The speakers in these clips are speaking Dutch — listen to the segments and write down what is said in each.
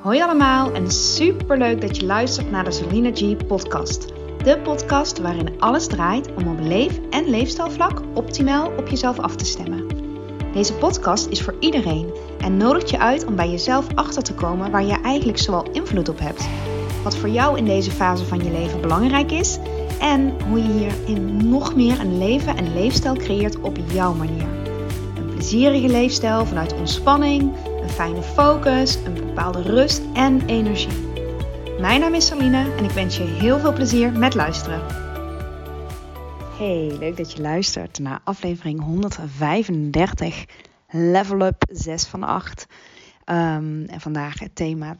Hoi allemaal en super leuk dat je luistert naar de Selina G podcast. De podcast waarin alles draait om op leef- en leefstijlvlak optimaal op jezelf af te stemmen. Deze podcast is voor iedereen en nodigt je uit om bij jezelf achter te komen waar je eigenlijk zoal invloed op hebt. Wat voor jou in deze fase van je leven belangrijk is en hoe je hierin nog meer een leven en leefstijl creëert op jouw manier. Een plezierige leefstijl vanuit ontspanning, fijne focus, een bepaalde rust en energie. Mijn naam is Saline en ik wens je heel veel plezier met luisteren. Hey, leuk dat je luistert naar aflevering 135 Level Up 6 van 8. Um, en vandaag het thema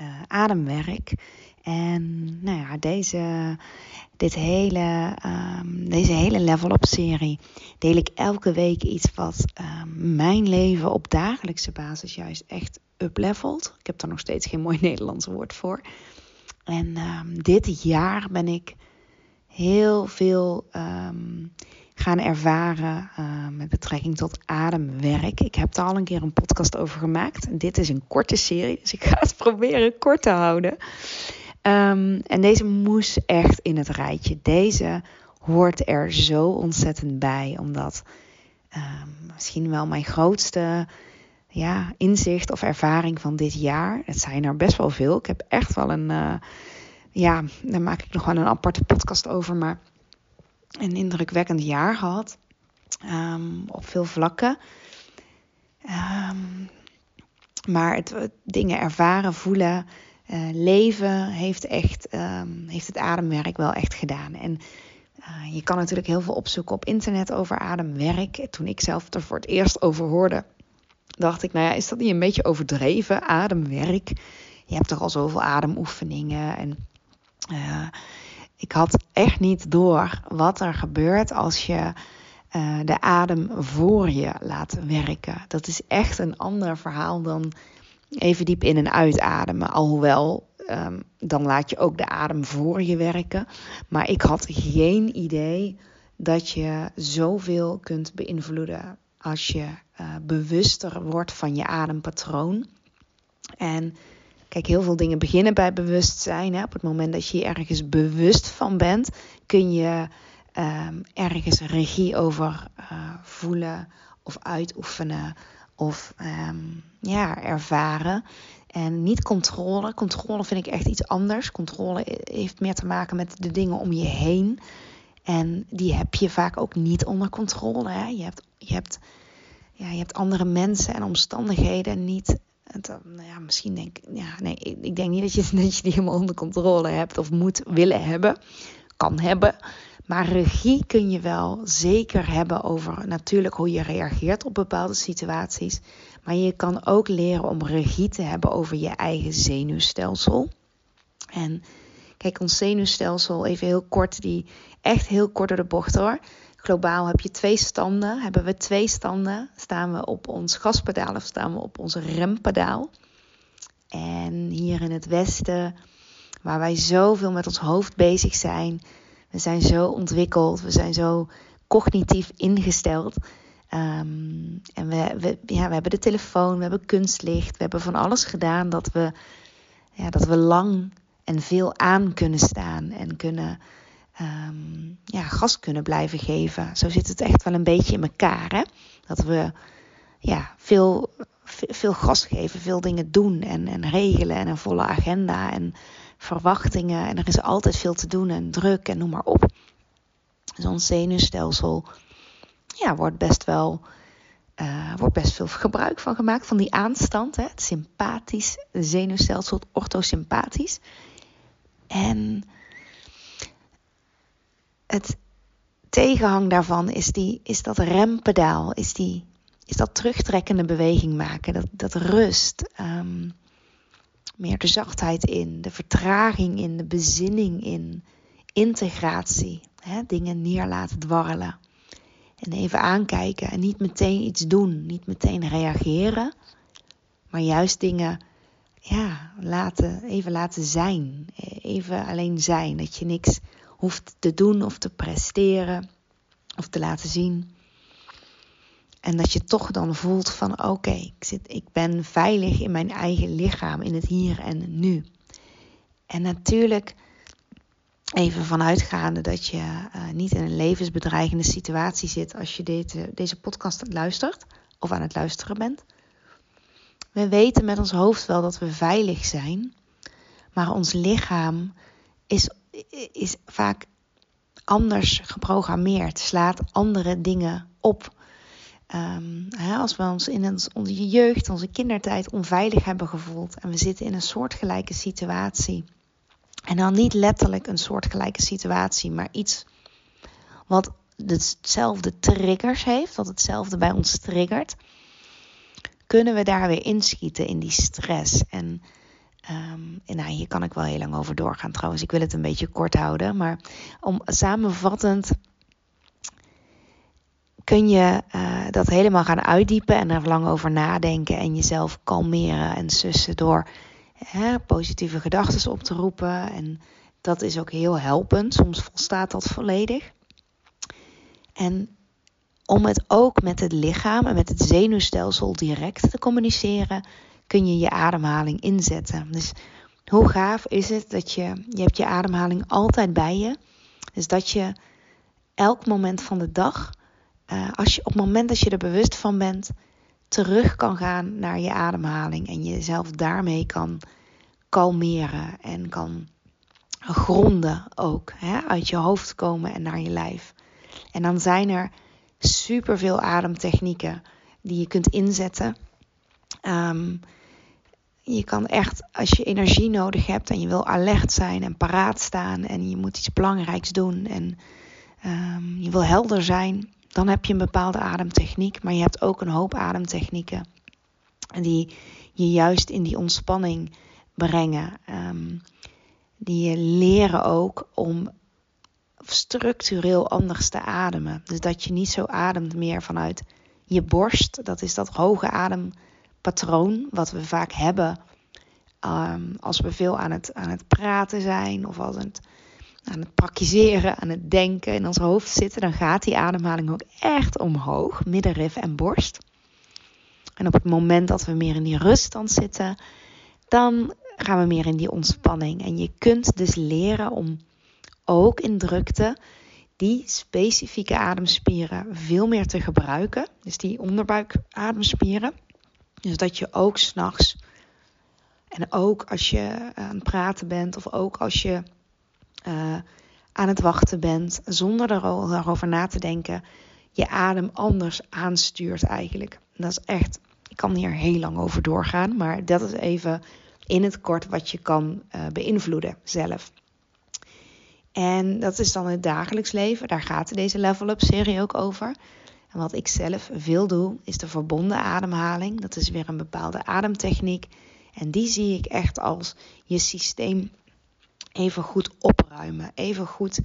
uh, ademwerk. En nou ja, deze, dit hele, um, deze hele Level Up serie deel ik elke week iets wat um, mijn leven op dagelijkse basis juist echt uplevelt. Ik heb daar nog steeds geen mooi Nederlands woord voor. En um, dit jaar ben ik heel veel gaan ervaren uh, met betrekking tot ademwerk. Ik heb daar al een keer een podcast over gemaakt. Dit is een korte serie, dus ik ga het proberen kort te houden. Um, en deze moest echt in het rijtje. Deze hoort er zo ontzettend bij, omdat misschien wel mijn grootste ja, inzicht of ervaring van dit jaar. Het zijn er best wel veel. Ik heb echt wel een. Uh, ja, daar maak ik nog wel een aparte podcast over. Maar een indrukwekkend jaar gehad. Um, op veel vlakken. Um, maar het, dingen ervaren, voelen, uh, leven heeft, echt, um, heeft het ademwerk wel echt gedaan. En uh, je kan natuurlijk heel veel opzoeken op internet over ademwerk. Toen ik zelf er voor het eerst over hoorde, dacht ik, nou ja, is dat niet een beetje overdreven, ademwerk? Je hebt toch al zoveel ademoefeningen. En uh, ik had echt niet door wat er gebeurt als je uh, de adem voor je laat werken. Dat is echt een ander verhaal dan even diep in en uitademen. Alhoewel, um, dan laat je ook de adem voor je werken. Maar ik had geen idee dat je zoveel kunt beïnvloeden als je uh, bewuster wordt van je adempatroon. En kijk, heel veel dingen beginnen bij bewustzijn. Hè. Op het moment dat je ergens bewust van bent, kun je um, ergens regie over uh, voelen of uitoefenen of um, ja, ervaren. En niet controle. Controle vind ik echt iets anders. Controle heeft meer te maken met de dingen om je heen. En die heb je vaak ook niet onder controle. Hè. Je hebt, je hebt ja, je hebt andere mensen en omstandigheden niet. Het, nou ja, misschien denk ik, ja, nee, ik denk niet dat je, dat je die helemaal onder controle hebt of moet willen hebben, kan hebben. Maar regie kun je wel zeker hebben over natuurlijk hoe je reageert op bepaalde situaties. Maar je kan ook leren om regie te hebben over je eigen zenuwstelsel. En kijk, ons zenuwstelsel, even heel kort, die echt heel kort door de bocht hoor. Globaal heb je twee standen. Hebben we twee standen? Staan we op ons gaspedaal of staan we op onze rempedaal? En hier in het Westen, waar wij zoveel met ons hoofd bezig zijn, we zijn zo ontwikkeld, we zijn zo cognitief ingesteld. Um, en we, we hebben de telefoon, we hebben kunstlicht, we hebben van alles gedaan dat we, ja, dat we lang en veel aan kunnen staan en kunnen um, ja, gas kunnen blijven geven. Zo zit het echt wel een beetje in elkaar. Hè? Dat we ja, veel, veel gas geven, veel dingen doen en, en regelen en een volle agenda en verwachtingen. En er is altijd veel te doen en druk en noem maar op. Zo'n zenuwstelsel ja, wordt best wel. Uh, wordt best veel gebruik van gemaakt, van die aanstand. Hè? Het sympathisch zenuwstelsel, het orthosympathisch. En het tegenhang daarvan is, die, is dat rempedaal, is, die, is dat terugtrekkende beweging maken, dat, dat rust, um, meer de zachtheid in, de vertraging in, de bezinning in, integratie, hè, dingen neer laten dwarrelen. En even aankijken en niet meteen iets doen, niet meteen reageren, maar juist dingen ja, laten, even laten zijn. Even alleen zijn, dat je niks hoeft te doen of te presteren of te laten zien. En dat je toch dan voelt van oké, ik ik, ik ben veilig in mijn eigen lichaam, in het hier en nu. En natuurlijk even vanuitgaande dat je uh, niet in een levensbedreigende situatie zit als je deze, deze podcast luistert of aan het luisteren bent. We weten met ons hoofd wel dat we veilig zijn, maar ons lichaam is, is vaak anders geprogrammeerd, slaat andere dingen op. Um, hè, als we ons in onze jeugd, onze kindertijd onveilig hebben gevoeld en we zitten in een soortgelijke situatie. En dan niet letterlijk een soortgelijke situatie, maar iets wat hetzelfde triggers heeft, wat hetzelfde bij ons triggert, kunnen we daar weer inschieten in die stress. En, en nou, hier kan ik wel heel lang over doorgaan trouwens. Ik wil het een beetje kort houden, maar om samenvattend kun je uh, dat helemaal gaan uitdiepen en er lang over nadenken en jezelf kalmeren en sussen door hè, positieve gedachten op te roepen. En dat is ook heel helpend. Soms volstaat dat volledig. En om het ook met het lichaam en met het zenuwstelsel direct te communiceren, kun je je ademhaling inzetten. Dus hoe gaaf is het dat je, je hebt je ademhaling altijd bij je. Dus dat je elk moment van de dag uh, als je op het moment dat je er bewust van bent, terug kan gaan naar je ademhaling en jezelf daarmee kan kalmeren en kan gronden ook hè, uit je hoofd komen en naar je lijf. En dan zijn er superveel ademtechnieken die je kunt inzetten. Um, je kan echt, als je energie nodig hebt en je wil alert zijn en paraat staan en je moet iets belangrijks doen en um, je wil helder zijn, dan heb je een bepaalde ademtechniek. Maar je hebt ook een hoop ademtechnieken die je juist in die ontspanning brengen. Um, die je leren ook om structureel anders te ademen. Dus dat je niet zo ademt meer vanuit je borst. Dat is dat hoge adempatroon wat we vaak hebben um, als we veel aan het, aan het praten zijn of als het aan het praktiseren, aan het denken in ons hoofd zitten, dan gaat die ademhaling ook echt omhoog, middenrif en borst. En op het moment dat we meer in die ruststand zitten, dan gaan we meer in die ontspanning. En je kunt dus leren om ook in drukte die specifieke ademspieren veel meer te gebruiken. Dus die onderbuikademspieren. Dus dat je ook s'nachts en ook als je aan het praten bent of ook als je uh, aan het wachten bent, zonder erover na te denken, je adem anders aanstuurt eigenlijk. dat is echt, ik kan hier heel lang over doorgaan, maar dat is even in het kort wat je kan uh, beïnvloeden zelf. En dat is dan het dagelijks leven. Daar gaat deze Level Up serie ook over. En wat ik zelf veel doe, is de verbonden ademhaling. Dat is weer een bepaalde ademtechniek. En die zie ik echt als je systeem even goed opruimen. Even goed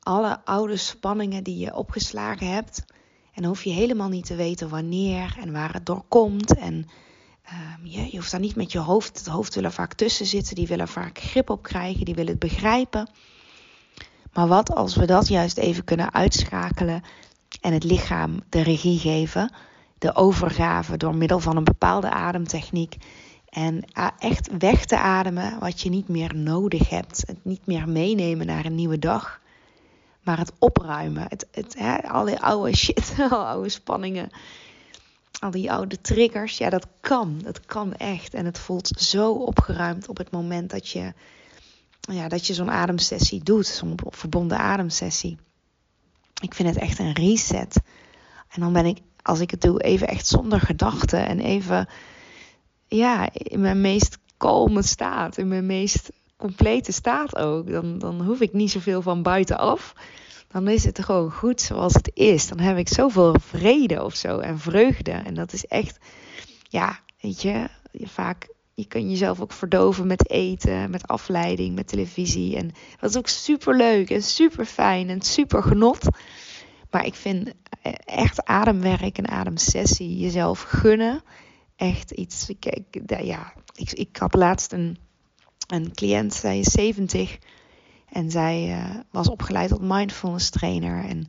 alle oude spanningen die je opgeslagen hebt. En dan hoef je helemaal niet te weten wanneer en waar het door komt. En um, je, je hoeft daar niet met je hoofd. Het hoofd wil er vaak tussen zitten. Die willen vaak grip op krijgen. Die willen het begrijpen. Maar wat als we dat juist even kunnen uitschakelen en het lichaam de regie geven, de overgave door middel van een bepaalde ademtechniek en echt weg te ademen wat je niet meer nodig hebt. Het niet meer meenemen naar een nieuwe dag. Maar het opruimen. Het, het, al die oude shit, al oude spanningen. Al die oude triggers. Ja, dat kan. Dat kan echt. En het voelt zo opgeruimd op het moment dat je, ja, dat je zo'n ademsessie doet. Zo'n verbonden ademsessie. Ik vind het echt een reset. En dan ben ik, als ik het doe, even echt zonder gedachten. En even ja, in mijn meest kalme staat, in mijn meest complete staat ook. Dan, dan hoef ik niet zoveel van buitenaf. Dan is het gewoon goed zoals het is. Dan heb ik zoveel vrede of zo en vreugde. En dat is echt, ja, weet je, vaak je kan jezelf ook verdoven met eten, met afleiding, met televisie. En dat is ook super leuk en super fijn en super genot. Maar ik vind echt ademwerk en ademsessie jezelf gunnen echt iets. Ik, ja, ik, ik had laatst een, een cliënt, zij is 70. En zij uh, was opgeleid tot mindfulness trainer en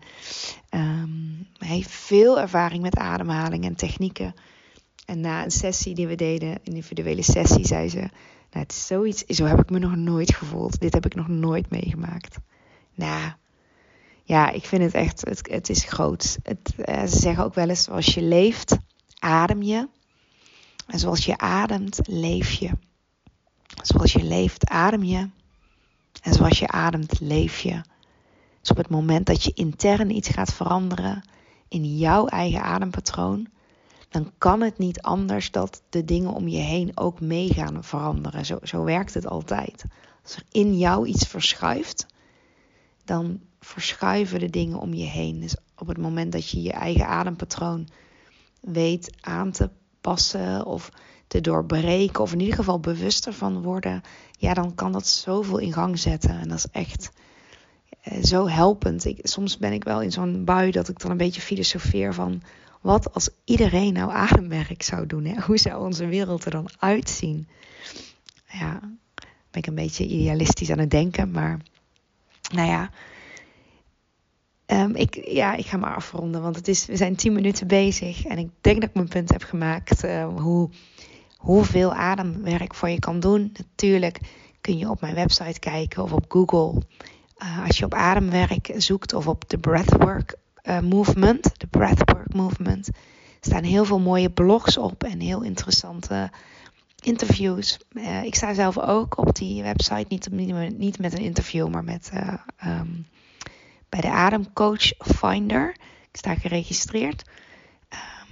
um, heeft veel ervaring met ademhaling en technieken. En na een sessie die we deden, een individuele sessie, zei ze: nou, het is zoiets, zo heb ik me nog nooit gevoeld. Dit heb ik nog nooit meegemaakt. Nou, ja, ik vind het echt, het, het is groot. Het, uh, ze zeggen ook wel eens, zoals je leeft, adem je. En zoals je ademt, leef je. Zoals je leeft, adem je. En zoals je ademt, leef je. Dus op het moment dat je intern iets gaat veranderen in jouw eigen adempatroon, dan kan het niet anders dat de dingen om je heen ook mee gaan veranderen. Zo, zo werkt het altijd. Als er in jou iets verschuift, dan verschuiven de dingen om je heen. Dus op het moment dat je je eigen adempatroon weet aan te passen of te doorbreken, of in ieder geval bewuster van worden, ja, dan kan dat zoveel in gang zetten. En dat is echt eh, zo helpend. Ik, soms ben ik wel in zo'n bui dat ik dan een beetje filosofeer van wat als iedereen nou ademwerk zou doen? Hè? Hoe zou onze wereld er dan uitzien? Ja, ben ik een beetje idealistisch aan het denken, maar nou ja. Um, ik, ja, ik ga maar afronden, want het is, we zijn tien minuten bezig. En ik denk dat ik mijn punt heb gemaakt. Uh, hoe, hoeveel ademwerk voor je kan doen. Natuurlijk kun je op mijn website kijken of op Google. Uh, als je op ademwerk zoekt of op de breathwork uh, movement, de breathwork movement, staan heel veel mooie blogs op en heel interessante interviews. Uh, ik sta zelf ook op die website, niet, niet met een interview, maar met um, bij de Ademcoach Finder. Ik sta geregistreerd.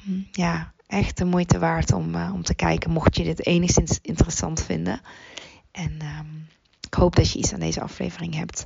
Um, ja, echt de moeite waard om, om te kijken, mocht je dit enigszins interessant vinden. En um, ik hoop dat je iets aan deze aflevering hebt.